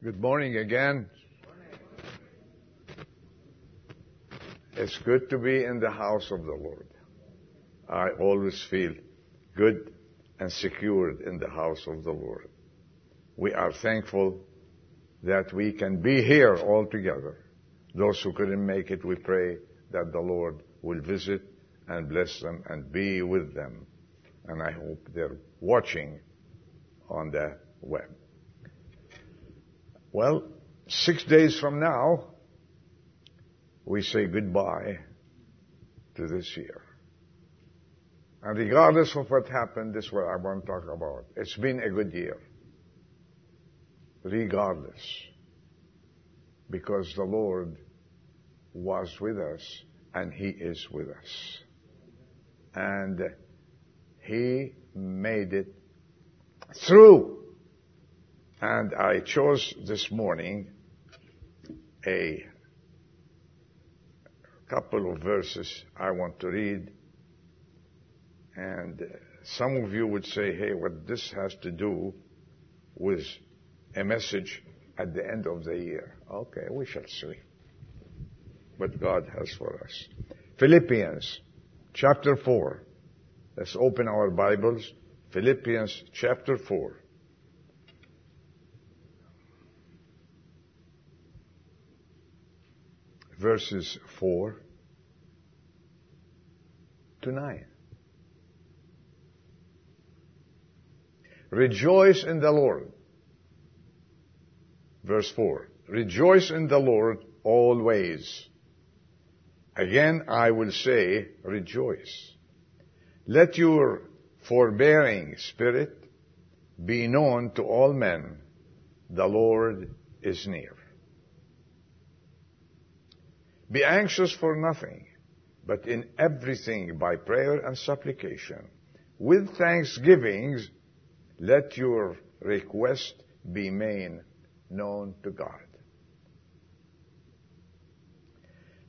Good morning again. It's good to be in the house of the Lord. I always feel good and secured in the house of the Lord. We are thankful that we can be here all together. Those who couldn't make it, we pray that the Lord will visit and bless them and be with them. And I hope they're watching on the web. Well, six days from now, we say goodbye to this year. And regardless of what happened, this is what I want to talk about. It's been a good year. Regardless. Because the Lord was with us and He is with us. And He made it through and I chose this morning a couple of verses I want to read. And some of you would say, hey, what this has to do with a message at the end of the year. Okay, we shall see what God has for us. Philippians chapter 4. Let's open our Bibles. Philippians chapter 4. Verses 4 to 9. Rejoice in the Lord. Verse 4. Rejoice in the Lord always. Again, I will say, rejoice. Let your forbearing spirit be known to all men. The Lord is near. Be anxious for nothing, but in everything by prayer and supplication, with thanksgivings, let your request be made known to God.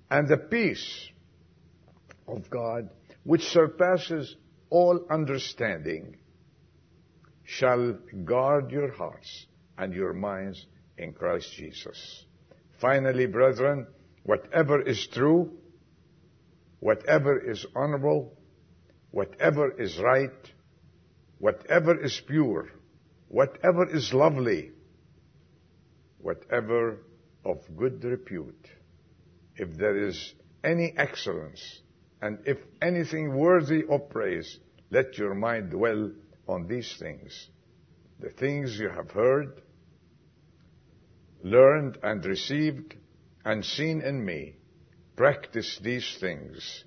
And the peace of God, which surpasses all understanding, shall guard your hearts and your minds in Christ Jesus. Finally, brethren, whatever is true, whatever is honorable, whatever is right, whatever is pure, whatever is lovely, whatever of good repute, if there is any excellence, and if anything worthy of praise, let your mind dwell on these things. The things you have heard, learned, and received, and seen in me, practice these things,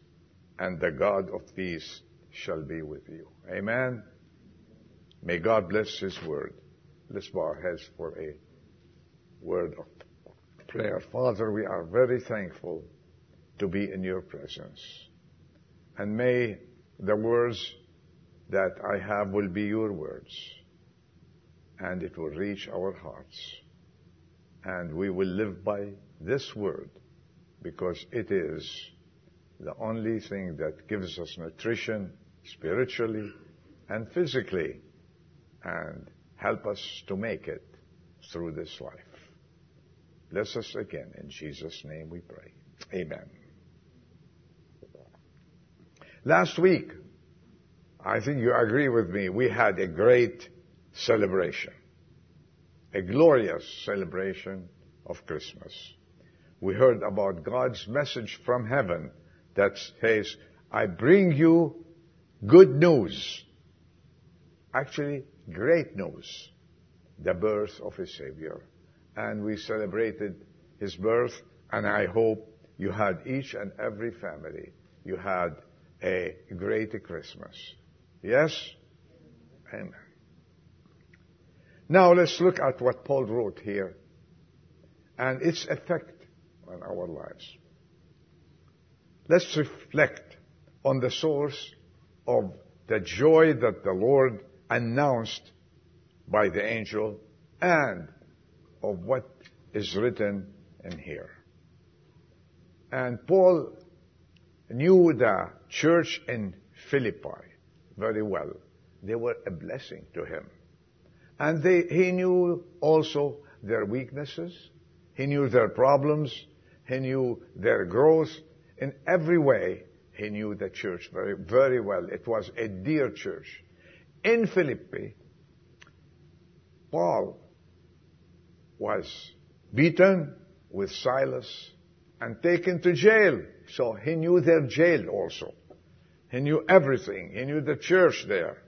and the God of peace shall be with you. Amen. May God bless His word. Let's bow our heads for a word of prayer. Father, we are very thankful to be in your presence. And may the words that I have will be your words. And it will reach our hearts. And we will live by this word because it is the only thing that gives us nutrition spiritually and physically and help us to make it through this life. Bless us again. In Jesus' name we pray. Amen. Last week, I think you agree with me, we had a great celebration. A glorious celebration of Christmas we heard about God's message from heaven that says, I bring you good news. Actually, great news. The birth of a Savior. And we celebrated His birth, and I hope you had each and every family, you had a great Christmas. Yes? Amen. Now let's look at what Paul wrote here and its effect in our lives. Let's reflect on the source of the joy that the Lord announced by the angel and of what is written in here. And Paul knew the church in Philippi very well. They were a blessing to him. And they, he knew also their weaknesses. He knew their problems. He knew their growth. In every way, he knew the church very, very well. It was a dear church. In Philippi, Paul was beaten with Silas and taken to jail. So he knew their jail also. He knew everything. He knew the church there.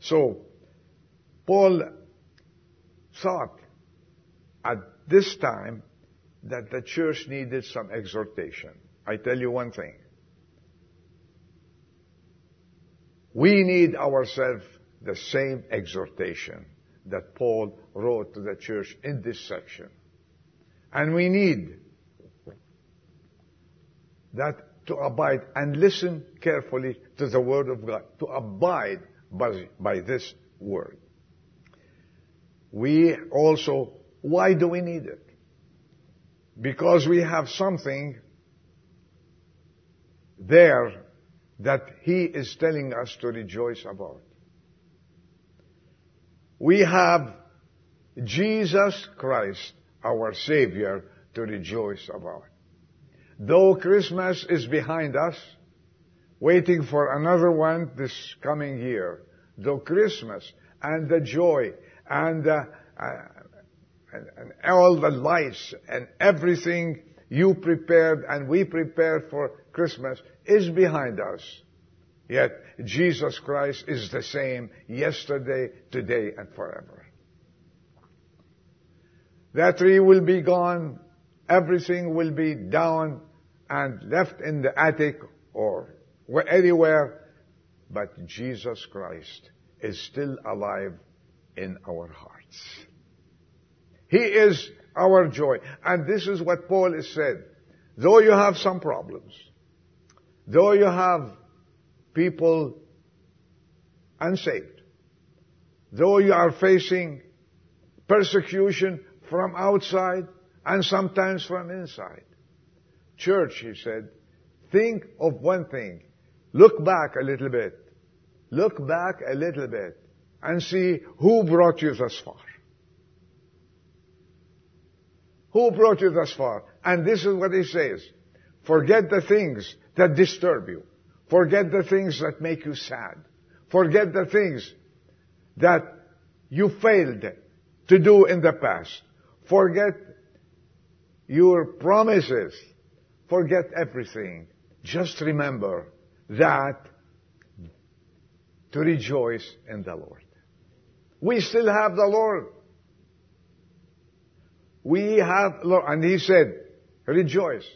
So Paul thought at this time that the church needed some exhortation. I tell you one thing. We need ourselves the same exhortation that Paul wrote to the church in this section. And we need that to abide and listen carefully to the word of God, to abide by, by this word. We also, why do we need it? Because we have something there that He is telling us to rejoice about. We have Jesus Christ, our Savior, to rejoice about. Though Christmas is behind us, waiting for another one this coming year, though Christmas and the joy and, the, uh, and, and all the lights and everything you prepared and we prepared for Christmas is behind us. Yet Jesus Christ is the same yesterday, today, and forever. That tree will be gone. Everything will be down and left in the attic or anywhere. But Jesus Christ is still alive in our hearts. He is our joy. And this is what Paul has said. Though you have some problems, though you have people unsaved, though you are facing persecution from outside and sometimes from inside. Church, he said, think of one thing. Look back a little bit. Look back a little bit and see who brought you thus far. Who brought you thus far? And this is what he says. Forget the things that disturb you. Forget the things that make you sad. Forget the things that you failed to do in the past. Forget your promises. Forget everything. Just remember that to rejoice in the Lord. We still have the Lord. We have, and He said, rejoice.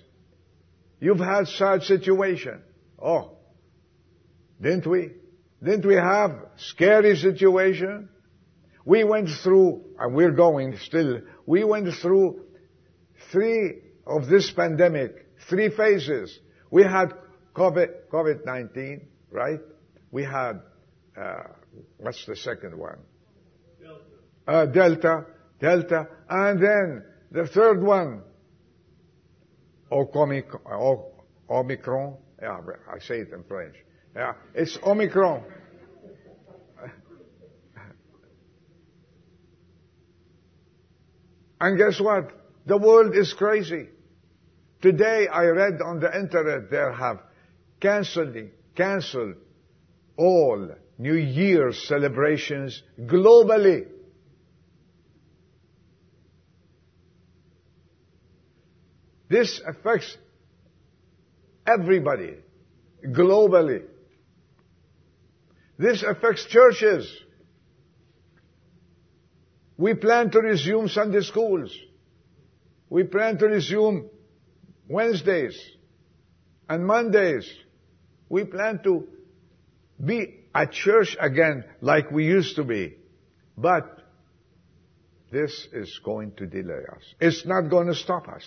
You've had sad situation. Oh, didn't we? Didn't we have scary situation? We went through, and we're going still, we went through three of this pandemic, three phases. We had COVID, COVID-19, right? We had, uh, what's the second one? Delta. Uh, Delta, Delta, and then the third one, Omicron. Yeah, I say it in French. Yeah, it's Omicron. And guess what? The world is crazy. Today I read on the internet they have cancelled, cancelled all New Year's celebrations globally. This affects everybody globally. This affects churches. We plan to resume Sunday schools. We plan to resume Wednesdays and Mondays. We plan to be at church again like we used to be. But this is going to delay us. It's not going to stop us.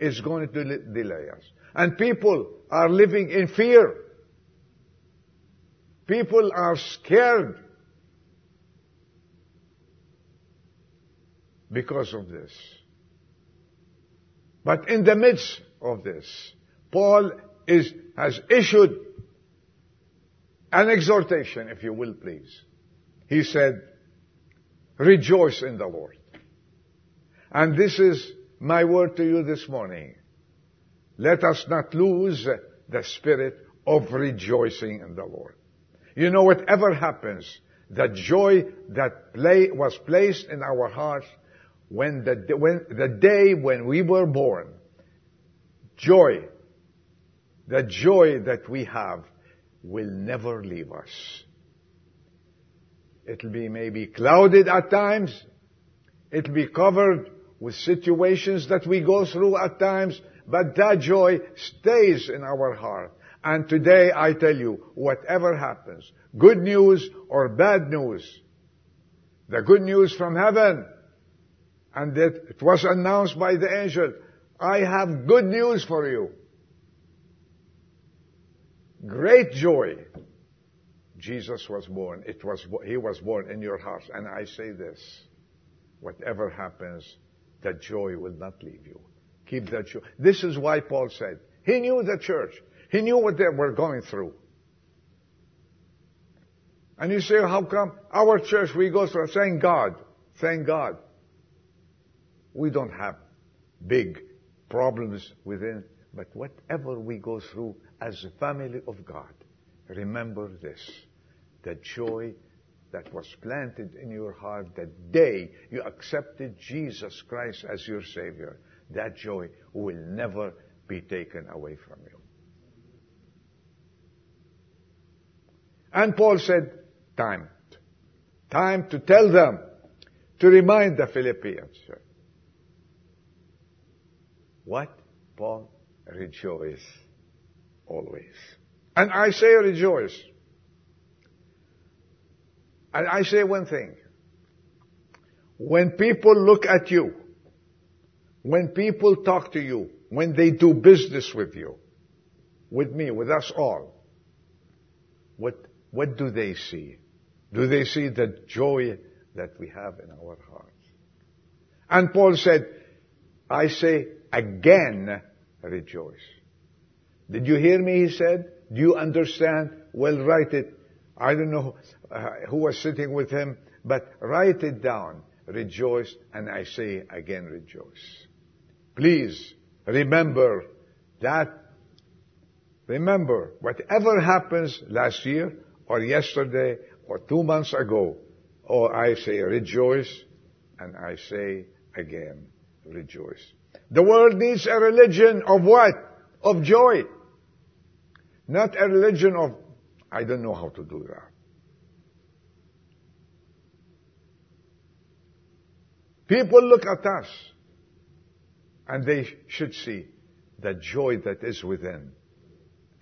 It's going to delay us. And people are living in fear. People are scared because of this. But in the midst of this, Paul is, has issued an exhortation, if you will please. He said, rejoice in the Lord. And this is my word to you this morning. Let us not lose the spirit of rejoicing in the Lord. You know, whatever happens, the joy that play, was placed in our hearts when the, when the day when we were born, joy, the joy that we have will never leave us. It'll be maybe clouded at times. It'll be covered with situations that we go through at times, but that joy stays in our heart. And today I tell you, whatever happens, good news or bad news, the good news from heaven, and that it was announced by the angel, I have good news for you. Great joy. Jesus was born. It was, he was born in your heart. And I say this, whatever happens, that joy will not leave you. Keep that joy. This is why Paul said, he knew the church. He knew what they were going through. And you say, how come our church, we go through, thank God, thank God. We don't have big problems within, but whatever we go through as a family of God, remember this, that joy that was planted in your heart the day you accepted Jesus Christ as your Savior, that joy will never be taken away from you. And Paul said, time. Time to tell them, to remind the Philippians. What? Paul, rejoice always. And I say rejoice. And I say one thing. When people look at you, when people talk to you, when they do business with you, with me, with us all, what, what do they see? Do they see the joy that we have in our hearts? And Paul said, I say again, rejoice. Did you hear me? He said. Do you understand? Well, write it. I don't know uh, who was sitting with him, but write it down. Rejoice, and I say again, rejoice. Please remember that. Remember, whatever happens last year, or yesterday, or two months ago, or I say rejoice, and I say again, rejoice. The world needs a religion of what? Of joy. Not a religion of, I don't know how to do that. People look at us and they should see the joy that is within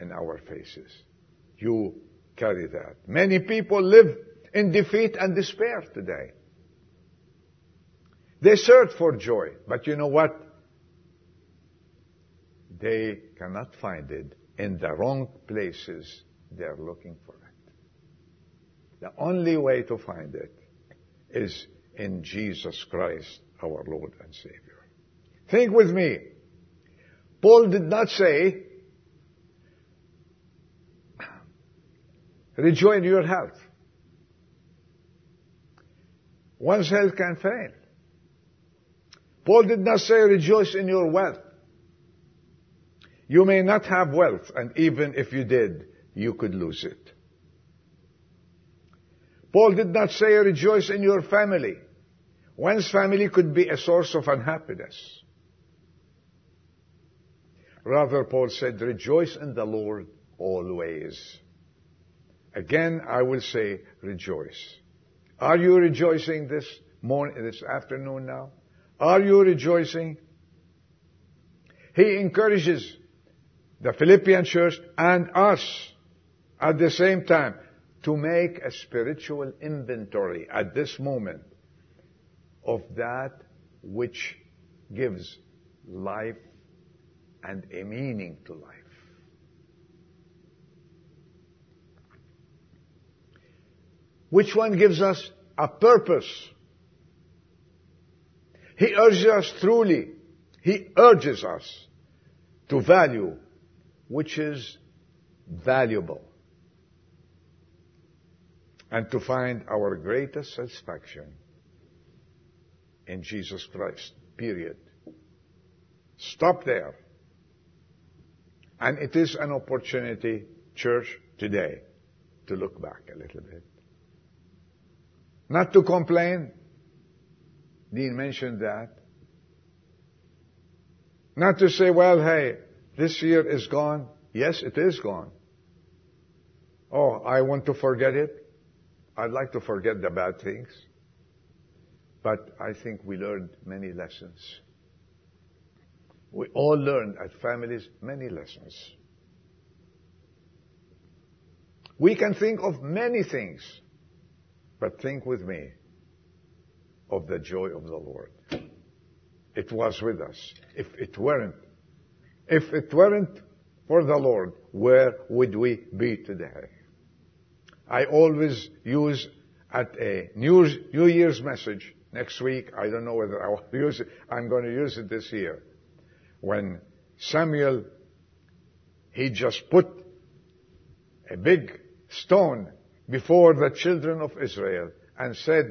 in our faces. You carry that. Many people live in defeat and despair today. They search for joy, but you know what? They cannot find it in the wrong places, they're looking for it. The only way to find it is in Jesus Christ, our Lord and Savior. Think with me. Paul did not say, rejoice in your health. One's health can fail. Paul did not say rejoice in your wealth. You may not have wealth, and even if you did, you could lose it. Paul did not say rejoice in your family. One's family could be a source of unhappiness. Rather, Paul said, rejoice in the Lord always. Again, I will say, rejoice. Are you rejoicing this morning, this afternoon now? Are you rejoicing? He encourages the Philippian church and us at the same time to make a spiritual inventory at this moment of that which gives life and a meaning to life. Which one gives us a purpose? He urges us truly, he urges us to value which is valuable. And to find our greatest satisfaction in Jesus Christ. Period. Stop there. And it is an opportunity, church, today, to look back a little bit. Not to complain. Dean mentioned that. Not to say, well, hey, this year is gone. Yes, it is gone. Oh, I want to forget it. I'd like to forget the bad things. But I think we learned many lessons. We all learned at families many lessons. We can think of many things, but think with me of the joy of the Lord. It was with us. If it weren't, if it weren't for the Lord, where would we be today? I always use at a New Year's message next week. I don't know whether I'll use it. I'm going to use it this year. When Samuel, he just put a big stone before the children of Israel and said,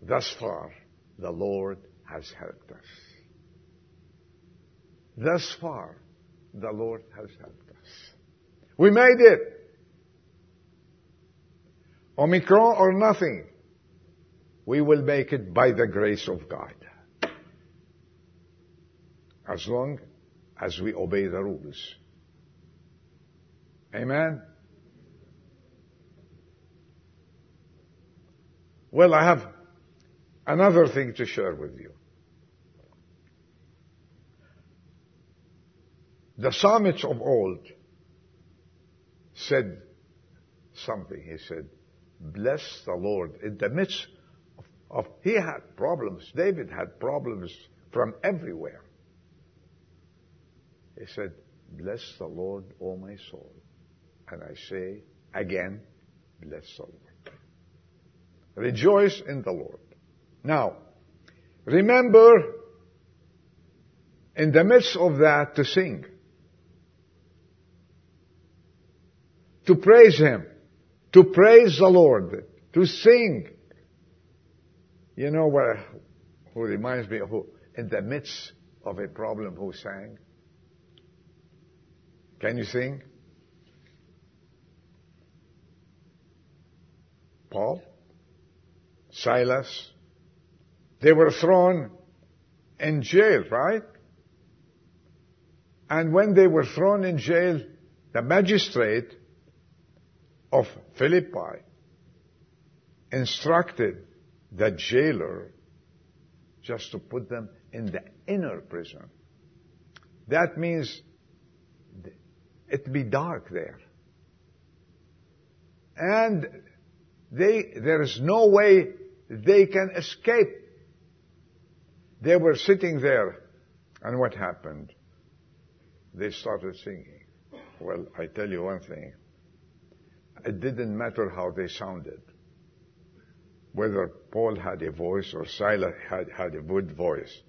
thus far the Lord has helped us. Thus far the Lord has helped us. We made it. Omicron or nothing. We will make it by the grace of God. As long as we obey the rules. Amen? Well, I have another thing to share with you. The psalmist of old said something. He said, bless the Lord in the midst of, he had problems. David had problems from everywhere. He said, bless the Lord, O my soul. And I say again, bless the Lord. Rejoice in the Lord. Now, remember in the midst of that to sing. To praise Him to praise the Lord, to sing. You know what, who reminds me of who, in the midst of a problem, who sang? Can you sing? Paul? Silas? They were thrown in jail, right? And when they were thrown in jail, the magistrate of Philippi instructed the jailer just to put them in the inner prison. That means it'd be dark there. And they, there is no way they can escape. They were sitting there, and what happened? They started singing. Well, I tell you one thing. It didn't matter how they sounded. Whether Paul had a voice or Silas had, had a good voice.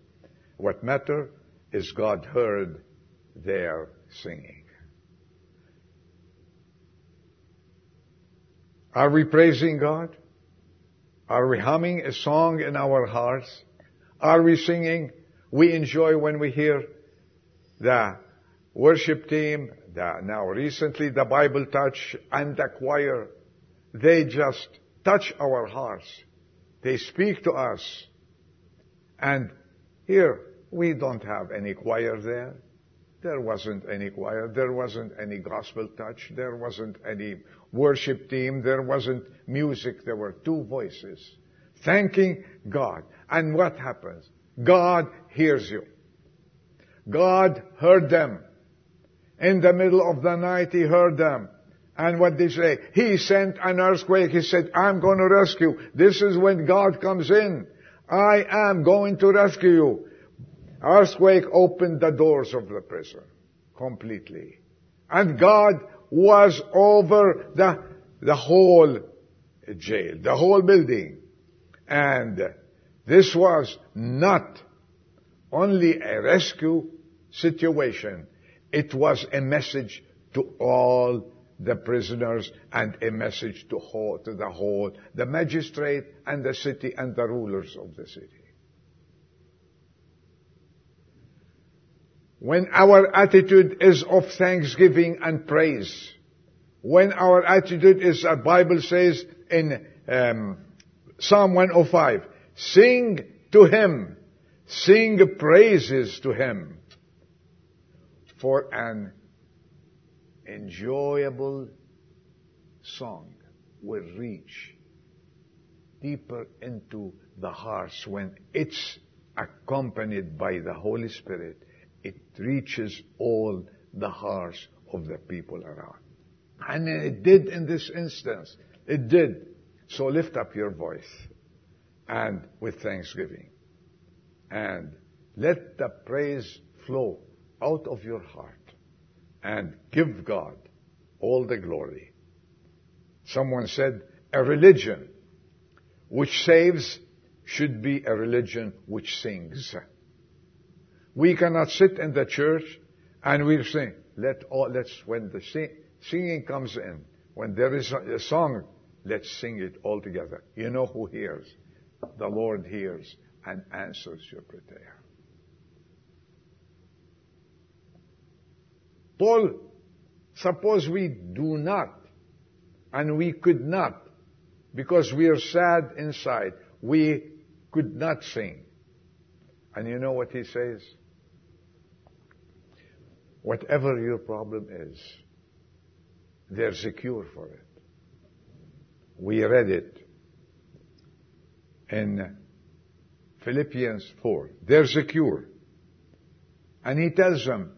What mattered is God heard their singing. Are we praising God? Are we humming a song in our hearts? Are we singing? We enjoy when we hear the worship team, the, now recently the Bible touch and the choir, they just touch our hearts. They speak to us. And here, we don't have any choir there. There wasn't any choir. There wasn't any gospel touch. There wasn't any worship team. There wasn't music. There were two voices thanking God. And what happens? God hears you. God heard them. In the middle of the night, he heard them. And what he say? He sent an earthquake. He said, I'm going to rescue. This is when God comes in. I am going to rescue you. Earthquake opened the doors of the prison completely. And God was over the, the whole jail, the whole building. And this was not only a rescue situation, it was a message to all the prisoners and a message to, whole, to the whole, the magistrate and the city and the rulers of the city. when our attitude is of thanksgiving and praise, when our attitude is, the Bible says in um, Psalm 105, sing to Him, sing praises to Him for an enjoyable song will reach deeper into the hearts when it's accompanied by the Holy Spirit. It reaches all the hearts of the people around. And it did in this instance. It did. So lift up your voice and with thanksgiving and let the praise flow out of your heart and give God all the glory. Someone said, a religion which saves should be a religion which sings. We cannot sit in the church and we sing. Let all, let's, when the sing, singing comes in, when there is a, a song, let's sing it all together. You know who hears? The Lord hears and answers your prayer. Paul, suppose we do not, and we could not, because we are sad inside, we could not sing. And you know what he says? Whatever your problem is, there's a cure for it. We read it in Philippians 4. There's a cure. And he tells them,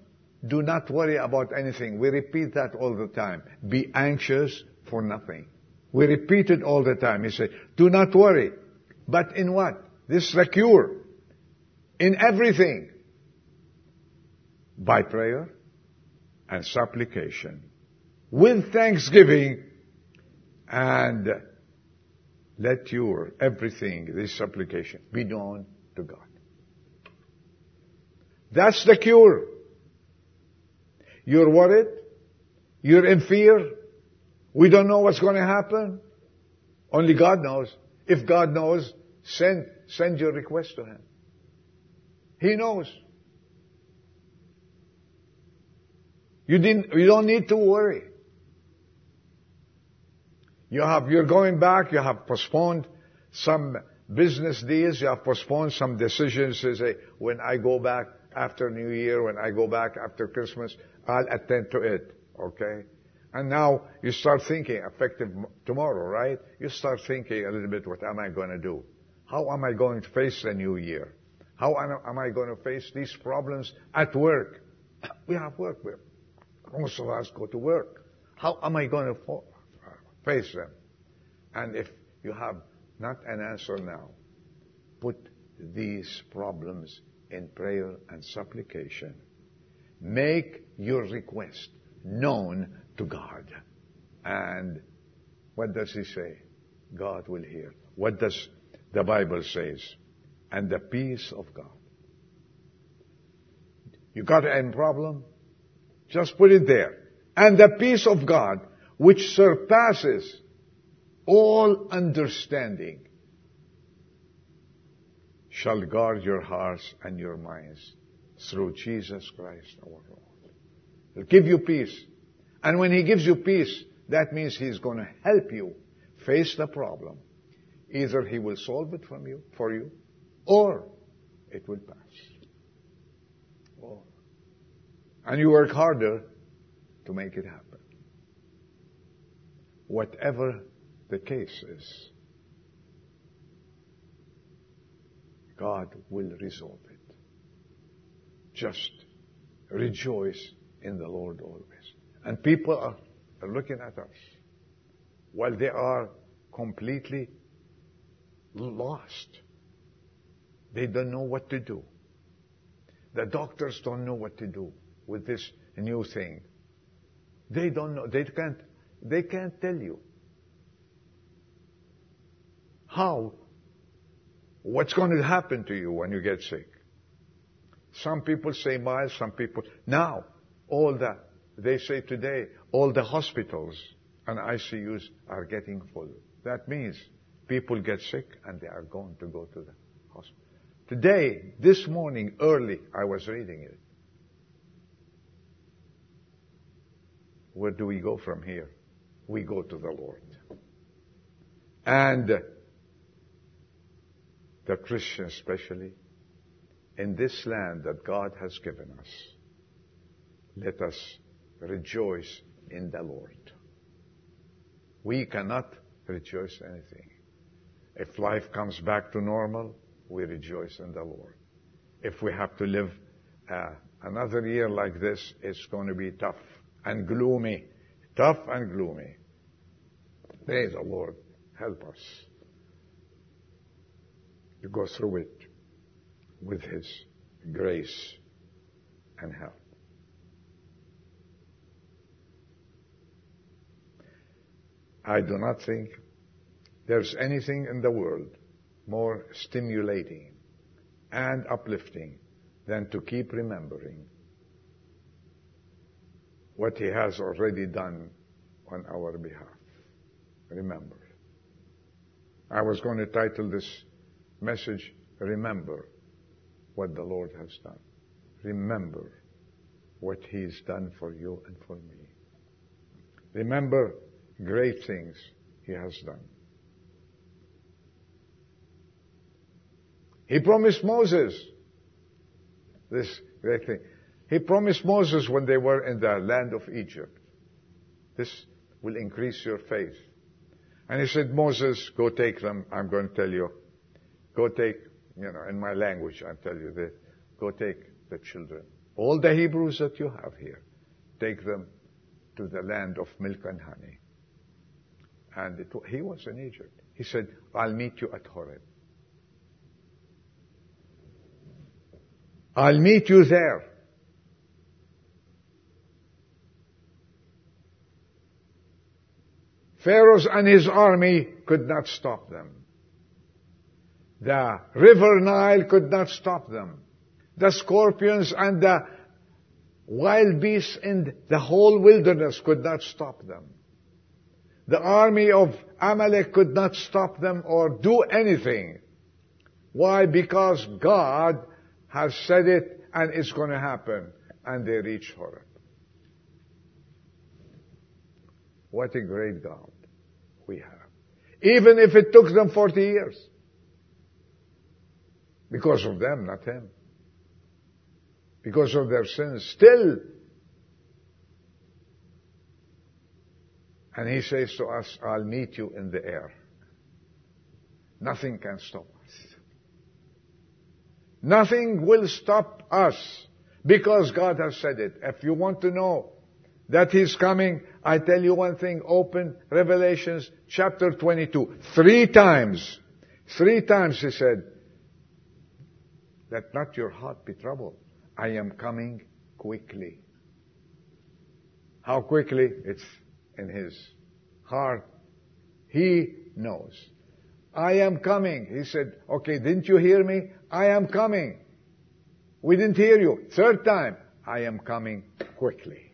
do not worry about anything. We repeat that all the time. Be anxious for nothing. We repeat it all the time. He said, do not worry. But in what? This is the cure. In everything. By prayer and supplication. With thanksgiving and let your everything, this supplication, be known to God. That's the cure. You're worried. You're in fear. We don't know what's going to happen. Only God knows. If God knows, send, send your request to Him. He knows. You didn't, you don't need to worry. You have, you're going back, you have postponed some business deals, you have postponed some decisions to say, when I go back after New Year, when I go back after Christmas, I'll attend to it. Okay? And now you start thinking, effective tomorrow, right? You start thinking a little bit, what am I going to do? How am I going to face the new year? How am I going to face these problems at work? We have work. Most of us go to work. How am I going to face them? And if you have not an answer now, put these problems in prayer and supplication Make your request known to God. And what does he say? God will hear. What does the Bible says? And the peace of God. You got any problem? Just put it there. And the peace of God, which surpasses all understanding, shall guard your hearts and your minds through Jesus Christ our Lord. He'll give you peace. And when He gives you peace, that means He's going to help you face the problem. Either He will solve it from you, for you, or it will pass. Or, and you work harder to make it happen. Whatever the case is, God will resolve it. Just rejoice in the Lord always. And people are, are looking at us while they are completely lost. They don't know what to do. The doctors don't know what to do with this new thing. They don't know. They can't, they can't tell you how, what's going to happen to you when you get sick. Some people say miles, some people, now, all the, they say today, all the hospitals and ICUs are getting full. That means people get sick and they are going to go to the hospital. Today, this morning, early, I was reading it. Where do we go from here? We go to the Lord. And the Christians especially in this land that God has given us, let us rejoice in the Lord. We cannot rejoice anything. If life comes back to normal, we rejoice in the Lord. If we have to live uh, another year like this, it's going to be tough and gloomy. Tough and gloomy. May the Lord help us to go through it with His grace and help. I do not think there's anything in the world more stimulating and uplifting than to keep remembering what He has already done on our behalf. Remember. I was going to title this message, Remember what the Lord has done. Remember what He's done for you and for me. Remember great things He has done. He promised Moses this great thing. He promised Moses when they were in the land of Egypt, this will increase your faith. And he said, Moses, go take them. I'm going to tell you. Go take, you know, in my language, I tell you this. Go take the children. All the Hebrews that you have here. Take them to the land of milk and honey. And it, he was in Egypt. He said, I'll meet you at Horeb. I'll meet you there. Pharaoh and his army could not stop them. The river Nile could not stop them. The scorpions and the wild beasts in the whole wilderness could not stop them. The army of Amalek could not stop them or do anything. Why? Because God has said it and it's going to happen. And they reach Horeb. What a great God we have. Even if it took them 40 years. Because of them, not Him. Because of their sins. Still. And He says to us, I'll meet you in the air. Nothing can stop us. Nothing will stop us because God has said it. If you want to know that He's coming, I tell you one thing, open Revelations chapter 22. Three times, three times He said, let not your heart be troubled. I am coming quickly. How quickly? It's in His heart. He knows. I am coming. He said, okay, didn't you hear me? I am coming. We didn't hear you. Third time, I am coming quickly.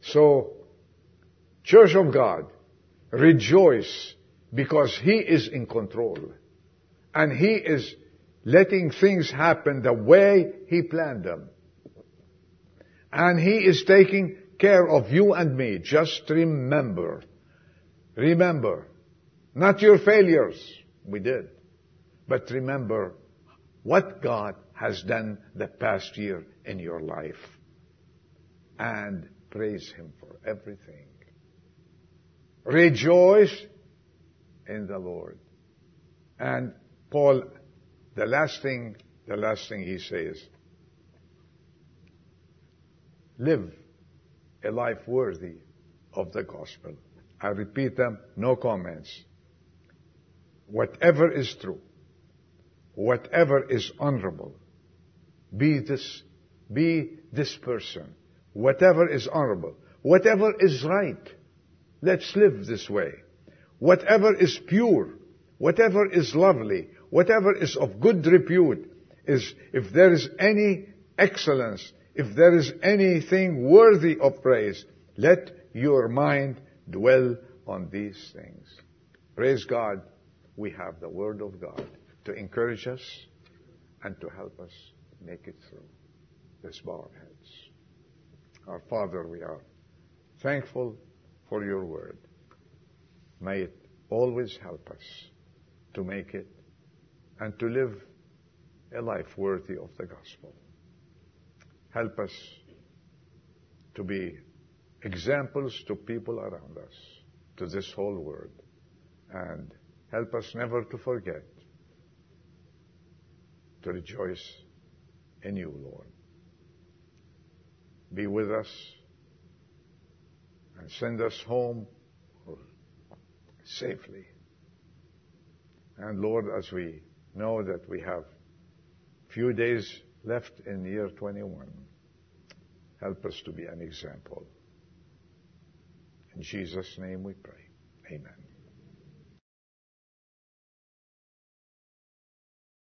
So, Church of God, rejoice because He is in control. And He is letting things happen the way He planned them. And He is taking care of you and me. Just remember Remember, not your failures. We did. But remember what God has done the past year in your life. And praise Him for everything. Rejoice in the Lord. And Paul, the last thing, the last thing he says, live a life worthy of the gospel. I repeat them, no comments. Whatever is true, whatever is honorable, be this, be this person. Whatever is honorable, whatever is right, let's live this way. Whatever is pure, whatever is lovely, whatever is of good repute, is if there is any excellence, if there is anything worthy of praise, let your mind dwell on these things. Praise God, we have the Word of God to encourage us and to help us make it through. Let's bow our heads. Our Father, we are thankful for your word. May it always help us to make it and to live a life worthy of the gospel. Help us to be examples to people around us, to this whole world, and help us never to forget to rejoice in you, Lord. Be with us and send us home safely. And Lord, as we know that we have few days left in year 21, help us to be an example. In Jesus' name we pray. Amen.